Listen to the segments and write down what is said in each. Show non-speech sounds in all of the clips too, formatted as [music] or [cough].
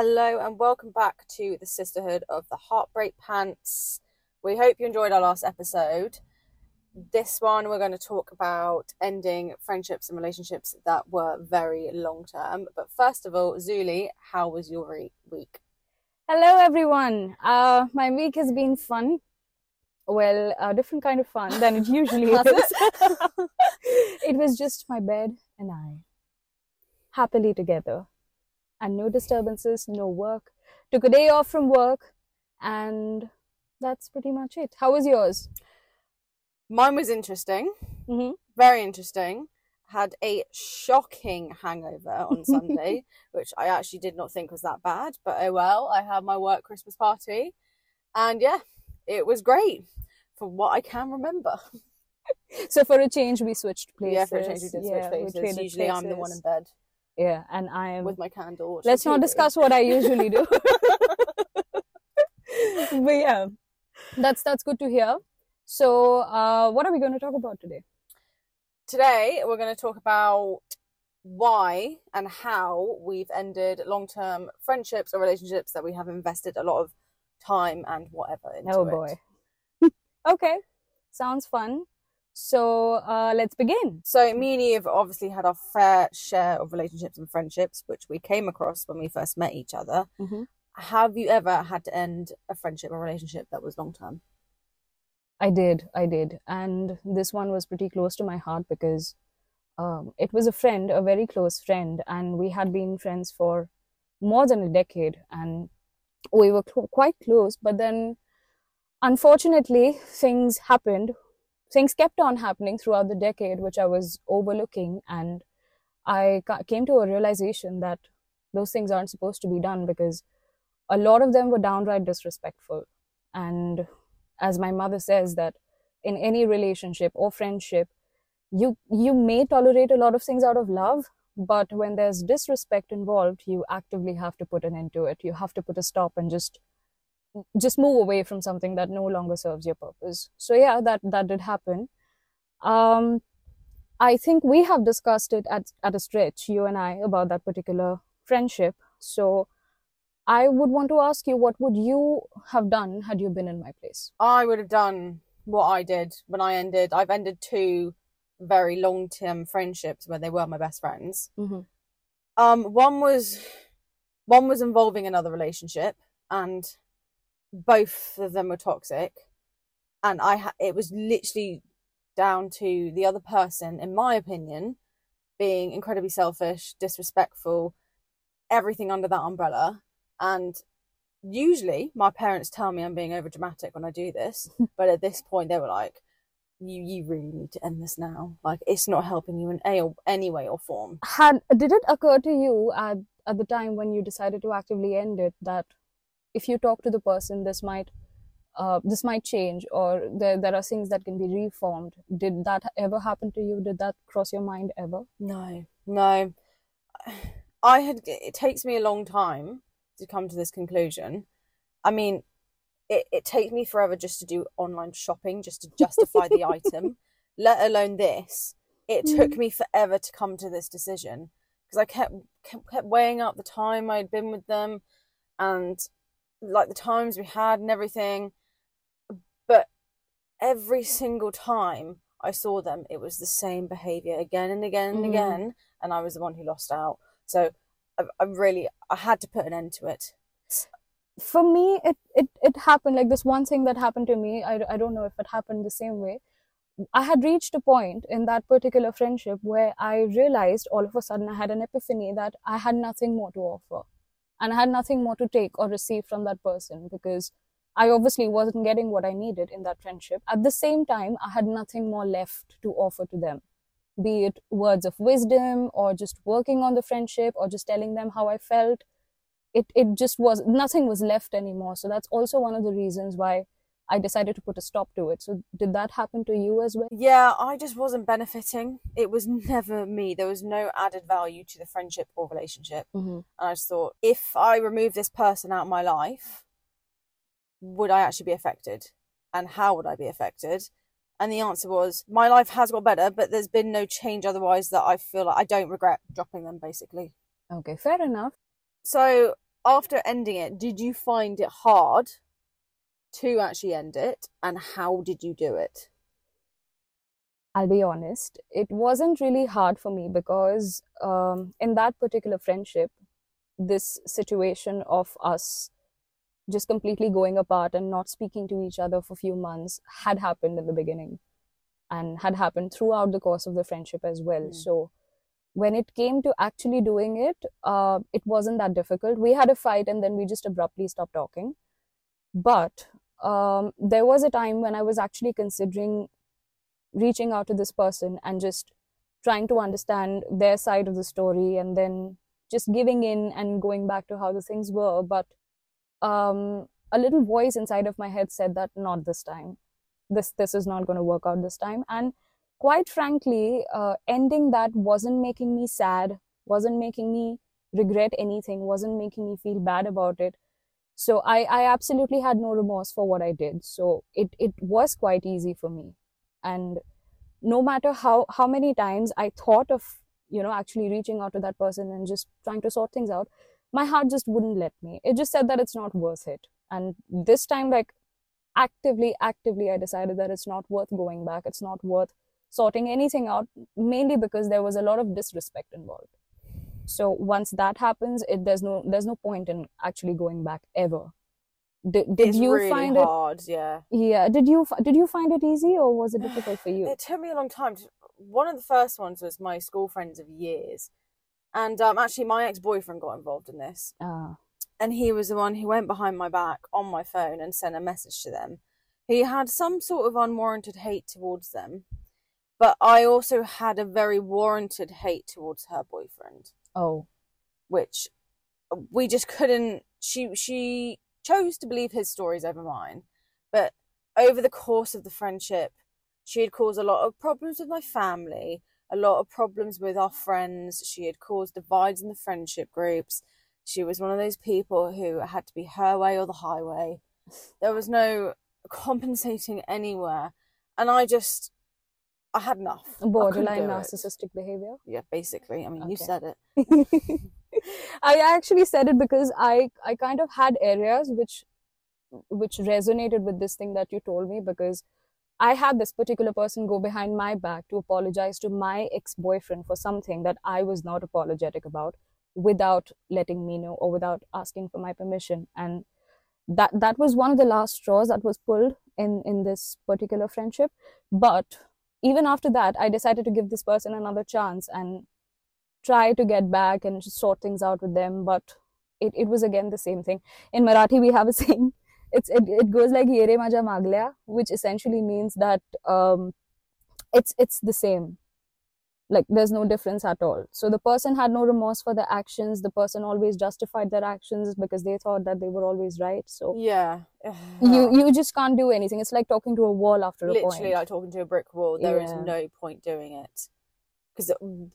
Hello and welcome back to the Sisterhood of the Heartbreak Pants. We hope you enjoyed our last episode. This one, we're going to talk about ending friendships and relationships that were very long term. But first of all, Zuli, how was your re- week? Hello, everyone. Uh, my week has been fun. Well, a different kind of fun than it usually [laughs] is. [laughs] it was just my bed and I, happily together, and no disturbances, no work. Took a day off from work, and that's pretty much it. How was yours? Mine was interesting, hmm very interesting. Had a shocking hangover on [laughs] Sunday, which I actually did not think was that bad, but oh well. I had my work Christmas party, and yeah, it was great from what I can remember. [laughs] So for a change, we switched places. Yeah, for a change, we did Yeah, we places. Usually, I'm the one in bed Yeah, and I am. with my candle. Let's not discuss what I usually do. [laughs] but yeah, that's that's good to hear. So, uh, what are we going to talk about today? Today, we're going to talk about why and how we've ended long term friendships or relationships that we have invested a lot of time and whatever into. oh boy. [laughs] okay, sounds fun. So, uh, let's begin. So, me and you have obviously had our fair share of relationships and friendships, which we came across when we first met each other. Mhm. Have you ever had to end a friendship or relationship that was long term? I did, I did, and this one was pretty close to my heart because um, it was a friend, a very close friend, and we had been friends for more than a decade, and we were cl- quite close. But then, unfortunately, things happened. Things kept on happening throughout the decade, which I was overlooking, and I ca- came to a realization that those things aren't supposed to be done because a lot of them were downright disrespectful, and as my mother says that in any relationship or friendship you you may tolerate a lot of things out of love but when there's disrespect involved you actively have to put an end to it. You have to put a stop and just just move away from something that no longer serves your purpose so yeah that that did happen um i think we have discussed it at at a stretch you and i about that particular friendship so I would want to ask you, what would you have done had you been in my place? I would have done what I did when I ended. I've ended two very long term friendships where they were my best friends. Mm-hmm. Um, one was one was involving another relationship, and both of them were toxic. And I ha- it was literally down to the other person, in my opinion, being incredibly selfish, disrespectful, everything under that umbrella. And usually, my parents tell me I'm being over dramatic when I do this, [laughs] but at this point, they were like, "You you really need to end this now. Like it's not helping you in a any way or form." Had did it occur to you at at the time when you decided to actively end it that if you talk to the person, this might uh, this might change, or there there are things that can be reformed. Did that ever happen to you? Did that cross your mind ever? No, no. [sighs] I had. It takes me a long time to come to this conclusion. I mean, it, it takes me forever just to do online shopping, just to justify the [laughs] item, let alone this. It took me forever to come to this decision because I kept, kept kept weighing up the time I'd been with them and like the times we had and everything. But every single time I saw them, it was the same behavior again and again and Mhm. again, and I was the one who lost out. So I, I really I had to put an end to it. for me it, it it happened like this one thing that happened to me I, I don't know if it happened the same way i had reached a point in that particular friendship where i realized all of a sudden i had an epiphany that i had nothing more to offer and i had nothing more to take or receive from that person because i obviously wasn't getting what i needed in that friendship. At the same time i had nothing more left to offer to them be it words of wisdom or just working on the friendship or just telling them how i felt. It it just was nothing was left anymore. So that's also one of the reasons why i decided to put a stop to it so did that happen to you as well Yeah, I just wasn't benefiting. It was [laughs] never me. There was no added value to the friendship or relationship. mm-hmm. And I just thought, if I remove this person out of my life, would I actually be affected? And how would I be affected? And the answer was, my life has got better, but there's been no change otherwise that I feel like I don't regret dropping them, basically. okay fair enough So after ending it, did you find it hard to actually end it, and how did you do it? I'll be honest, it wasn't really hard for me because um, in that particular friendship, this situation of us just completely going apart and not speaking to each other for a few months had happened in the beginning and had happened throughout the course of the friendship as well. Mm. So when it came to actually doing it, uh, it wasn't that difficult. We had a fight and then we just abruptly stopped talking. But um, there was a time when I was actually considering reaching out to this person and just trying to understand their side of the story and then just giving in and going back to how the things were. But um, a little voice inside of my head said that not this time. This this is not going to work out this time. And quite frankly, uh, ending that wasn't making me sad, wasn't making me regret anything, wasn't making me feel bad about it. So I, I absolutely had no remorse for what I did. So it, it was quite easy for me. And no matter how, how many times I thought of, you know, actually reaching out to that person and just trying to sort things out, my heart just wouldn't let me. It just said that it's not worth it. And this time, like actively, actively, I decided that it's not worth going back. It's not worth sorting anything out, mainly because there was a lot of disrespect involved. So once that happens, it there's no there's no point in actually going back ever. Did, did it's you really find hard, yeah. it? Yeah. Did you did you find it easy or was it difficult for you? It took me a long time. One of the first ones was my school friends of years, and um, actually my ex boyfriend got involved in this, Ah, and he was the one who went behind my back on my phone and sent a message to them. He had some sort of unwarranted hate towards them, but I also had a very warranted hate towards her boyfriend, oh, which we just couldn't. She she chose to believe his stories over mine, but over the course of the friendship, she had caused a lot of problems with my family, a lot of problems with our friends. She had caused divides in the friendship groups. She was one of those people who had to be her way or the highway. There was no compensating anywhere. And I just, I had enough. Borderline narcissistic behavior. Yeah, basically. I mean, you said it. [laughs] I actually said it because I I kind of had areas which which resonated with this thing that you told me because I had this particular person go behind my back to apologize to my ex-boyfriend for something that I was not apologetic about without letting me know or without asking for my permission and that that was one of the last straws that was pulled in in this particular friendship but even after that I decided to give this person another chance and try to get back and just sort things out with them. But it, it was again the same thing. In marathi we have a [laughs] saying it's it, it goes like yere maja maglya which essentially means that um it's it's the same like there's no difference at all so the person had no remorse for their actions the person always justified their actions because they thought that they were always right so Yeah. you [sighs] you just can't do anything it's like talking to a wall after a Literally point like talking to a brick wall. There is Yeah. no point doing it. Because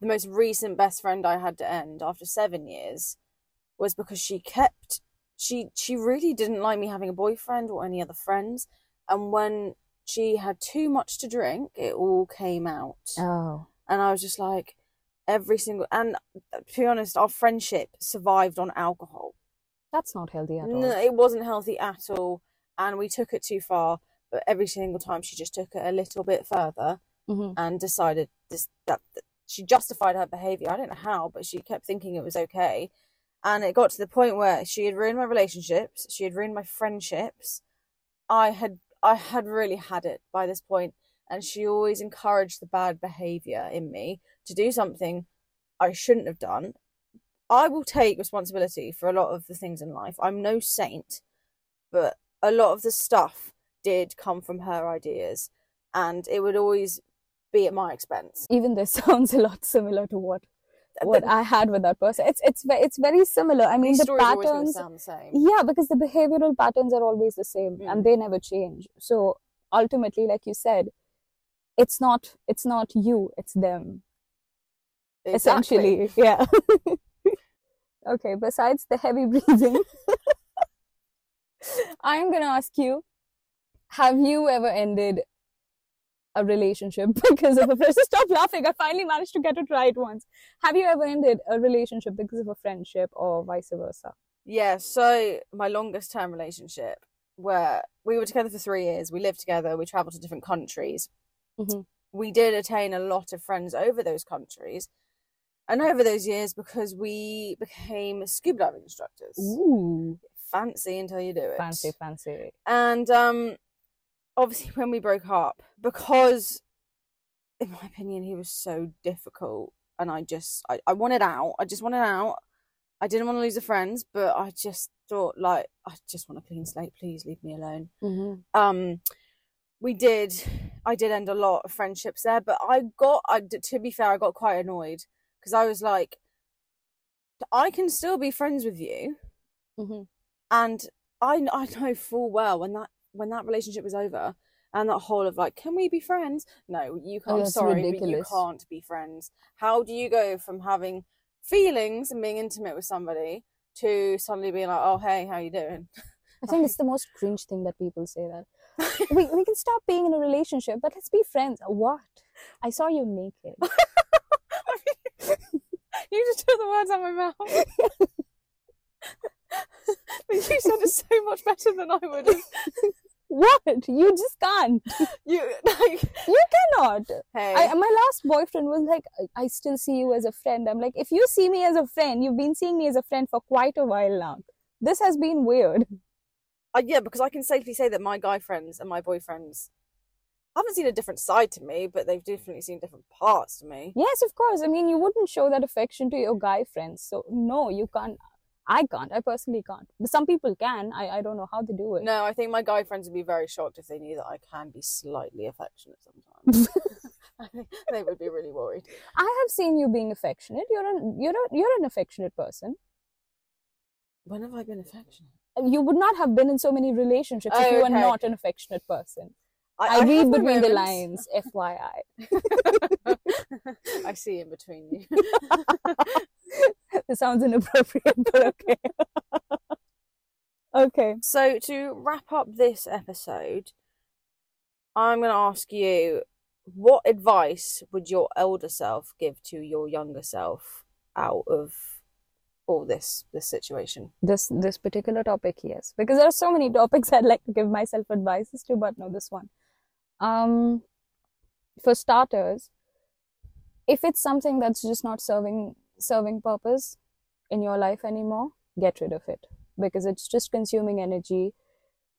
the most recent best friend I had to end after seven years was because she kept she she really didn't like me having a boyfriend or any other friends, and when she had too much to drink, it all came out, oh and I was just like every single and uh, to be honest, our friendship survived on alcohol. that's not healthy at all No, it wasn't healthy at all, and we took it too far. But every single time, she just took it a little bit further Mhm. and decided this that, that she justified her behavior. I don't know how, but she kept thinking it was okay, and it got to the point where she had ruined my relationships. She had ruined my friendships. I had I had really had it by this point, and she always encouraged the bad behavior in me to do something I shouldn't have done. I will take responsibility for a lot of the things in life. I'm no saint, but a lot of the stuff did come from her ideas, and it would always be at my expense. even this [laughs] sounds a lot similar to what what The- I had with that person. It's it's it's very similar. I mean, the stories are always going to patterns. sound the same. Yeah, because the behavioral patterns are always the same Mm. and they never change. So ultimately, like you said, it's not it's not you, it's them. Exactly. Essentially, yeah. [laughs] okay. Besides the heavy [laughs] breathing, [laughs] I'm gonna ask you: Have you ever ended a relationship because of a friendship? Stop laughing! I finally managed to get it right once. Have you ever ended a relationship because of a friendship or vice versa? Yeah, so my longest term relationship, where we were together for three years, we lived together, we traveled to different countries. Mhm. We did attain a lot of friends over those countries and over those years because we became scuba diving instructors. Ooh, Fancy until you do it. fancy, fancy. And um, obviously, when we broke up, because in my opinion, he was so difficult, and I just I, I wanted out. I just wanted out. I didn't want to lose the friends, but I just thought like I just want a clean slate. Please leave me alone. Mm-hmm. Um, we did. I did end a lot of friendships there, but I got. I to be fair, I got quite annoyed because I was like, I can still be friends with you Mm-hmm. and I I know full well when that when that relationship was over and that whole of like can we be friends no you can't Oh, I'm sorry but you can't be friends how do you go from having feelings and being intimate with somebody to suddenly being like oh hey how you doing I think [laughs] it's the most cringe thing that people say that [laughs] we we can stop being in a relationship, but let's be friends. What? I saw you naked. [laughs] you just took the words out of my mouth but [laughs] you said it so much better than I would have What? You just can't. you like You cannot. hey I, my last boyfriend was like, I I still see you as a friend. I'm like, if you see me as a friend, you've been seeing me as a friend for quite a while now. This has been weird. Uh, yeah, because I can safely say that my guy friends and my boyfriends haven't seen a different side to me, but they've definitely seen different parts to me. Yes, of course. I mean, you wouldn't show that affection to your guy friends. So, no, you can't. I can't. I personally can't. But some people can. I, I don't know how they do it. No, I think my guy friends would be very shocked if they knew that I can be slightly affectionate sometimes. [laughs] [laughs] I think they would be really worried. I have seen you being affectionate. You're an you're a, you're an affectionate person. When have I been affectionate? You would not have been in so many relationships if Oh, you were okay. not an affectionate person. I, have read between the lines, [laughs] FYI. I see in between you. [laughs] This sounds inappropriate, but okay. okay. So to wrap up this episode, I'm going to ask you what advice would your elder self give to your younger self out of all this this situation? This this particular topic, yes, because there are so many topics [laughs] I'd like to give myself advices to, but no, this one. Um, for starters, if it's something that's just not serving serving purpose in your life anymore, get rid of it because it's just consuming energy.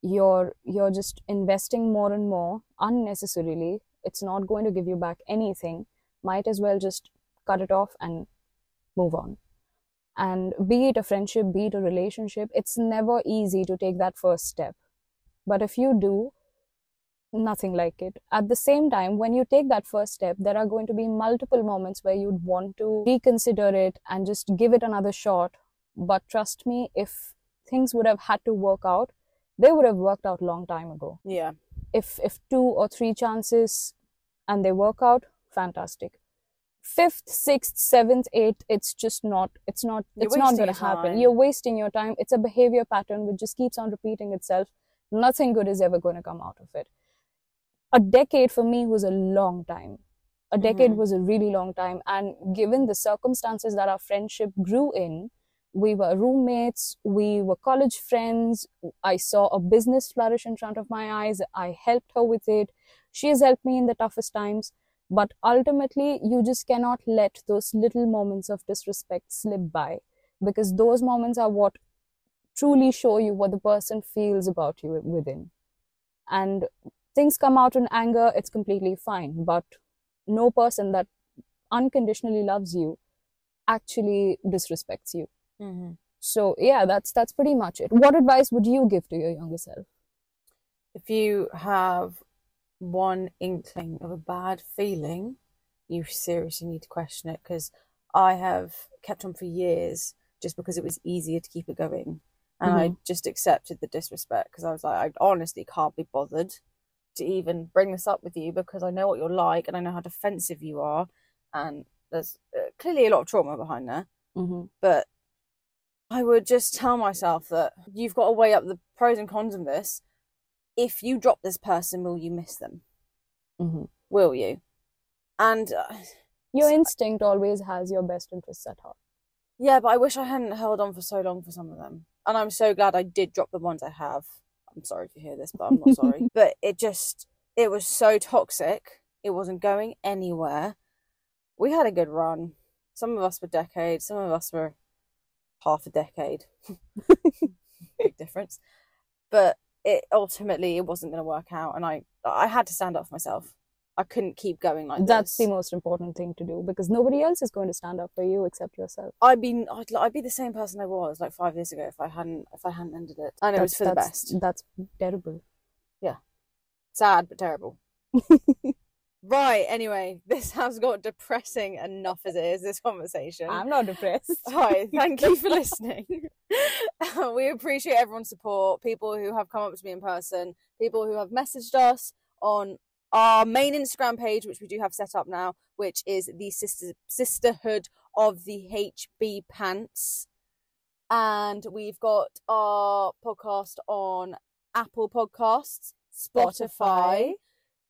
You're you're just investing more and more unnecessarily. It's not going to give you back anything. Might as well just cut it off and move on. And be it a friendship, be it a relationship, it's never easy to take that first step. But if you do, nothing like it. At the same time, when you take that first step, there are going to be multiple moments where you'd want to reconsider it and just give it another shot. But trust me, if things would have had to work out, they would have worked out long time ago. Yeah. If if two or three chances and they work out, fantastic. Fifth, sixth, seventh, eighth, it's just not it's not You're it's not gonna happen. time. You're wasting your time. It's a behavior pattern which just keeps on repeating itself. Nothing good is ever gonna come out of it. A decade for me was a long time. A decade Mhm. was a really long time. And given the circumstances that our friendship grew in, we were roommates, we were college friends. I saw a business flourish in front of my eyes. I helped her with it. She has helped me in the toughest times. But ultimately, you just cannot let those little moments of disrespect slip by because those moments are what truly show you what the person feels about you within. And things come out in anger, it's completely fine. But no person that unconditionally loves you actually disrespects you. Mm-hmm. So yeah, that's that's pretty much it. What advice would you give to your younger self? If you have one inkling of a bad feeling, you seriously need to question it because I have kept on for years just because it was easier to keep it going. And I just accepted the disrespect because I was like, I honestly can't be bothered to even bring this up with you because I know what you're like and I know how defensive you are. And there's uh, clearly a lot of trauma behind there. Mm-hmm. but I would just tell myself that you've got to weigh up the pros and cons of this. If you drop this person, will you miss them? Mm-hmm. Will you? And uh, Your instinct always has your best interests at heart. Yeah, but I wish I hadn't held on for so long for some of them. And I'm so glad I did drop the ones I have. I'm sorry if you hear this, but I'm not sorry. [laughs] But it just, it was so toxic. It wasn't going anywhere. We had a good run. Some of us were decades, some of us were half a decade. [laughs] Big difference. But it ultimately it wasn't going to work out and I I had to stand up for myself. I couldn't keep going like that. That's this. the most important thing to do because nobody else is going to stand up for you except yourself. I'd be I'd, I'd be the same person I was like five years ago if I hadn't if I hadn't ended it. And it was for the best. That's terrible. Yeah, sad but terrible. [laughs] right. Anyway, [laughs] this has got depressing enough as it is. This conversation. I'm not depressed. [laughs] Hi, thank you for [laughs] listening. we appreciate everyone's support, people who have come up to me in person, people who have messaged us on our main Instagram page, which we do have set up now, which is the sister sisterhood of the HB Pants. And we've got our podcast on Apple Podcasts, Spotify.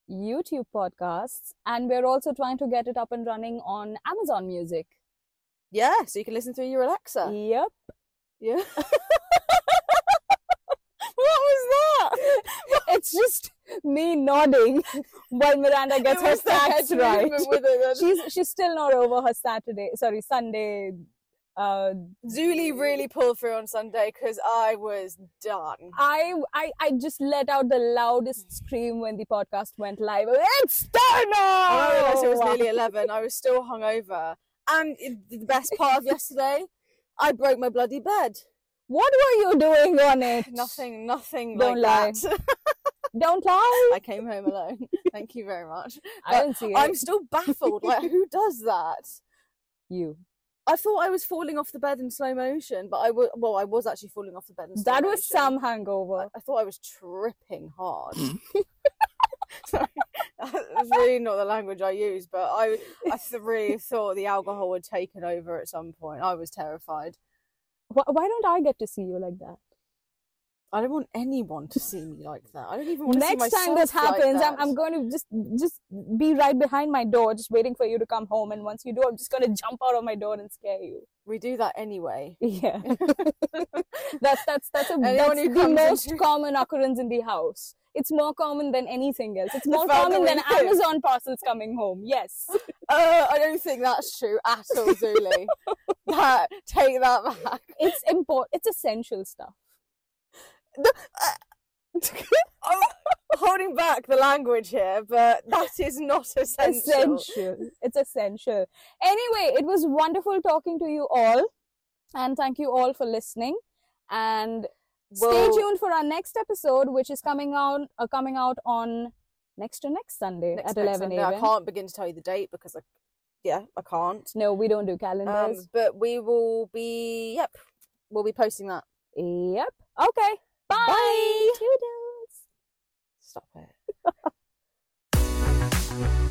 YouTube podcasts, and we're also trying to get it up and running on Amazon Music. Yeah, so you can listen through your Alexa. Yep. Yeah. [laughs] what was that? it's just me nodding while Miranda gets her stats right. with it. She's she's still not over her Saturday, sorry, Sunday. Uh, Zuli really pulled through on Sunday because I was done. I, I I just let out the loudest scream when the podcast went live. It's done! I realised it was nearly 11. I was still hungover. And the best part of yesterday, I broke my bloody bed. What were you doing on it? Nothing, nothing Don't like lie. that. [laughs] Don't lie. I came home alone. Thank you very much. I didn't see it. I'm still baffled. Like, who does that? you. I thought I was falling off the bed in slow motion, but I was, well, I was actually falling off the bed in slow That was motion. some hangover. I, I thought I was tripping hard. Hmm. [laughs] Sorry, that's really not the language I use, but I, I really thought the alcohol had taken over at some point. I was terrified. Why, why don't I get to see you like that? I don't want anyone to see me like that. I don't even want to see Next time this like happens, I'm. I'm going to just just be right behind my door, just waiting for you to come home. And once you do, I'm just going to jump out of my door and scare you. We do that anyway. Yeah, [laughs] [laughs] that's that's that's, a, that's the most into- common occurrence in the house. It's more common than anything else. It's more common than think- Amazon parcels coming home. Yes. [laughs] Uh, I don't think that's true at all, Zuli. that, take that back. It's important. It's essential stuff. I'm [laughs] holding back the language here, but that is not essential. essential. It's essential. Anyway, it was wonderful talking to you all, and thank you all for listening. And stay tuned for our next episode, which is coming out uh, coming out on next to next Sunday Next- at eleven Sunday. I can't begin to tell you the date because I, yeah, I can't. No, we don't do Um, calendars. but we will be, yep, we'll be posting that. yep. Okay. Bye. Bye. Stop it. [laughs]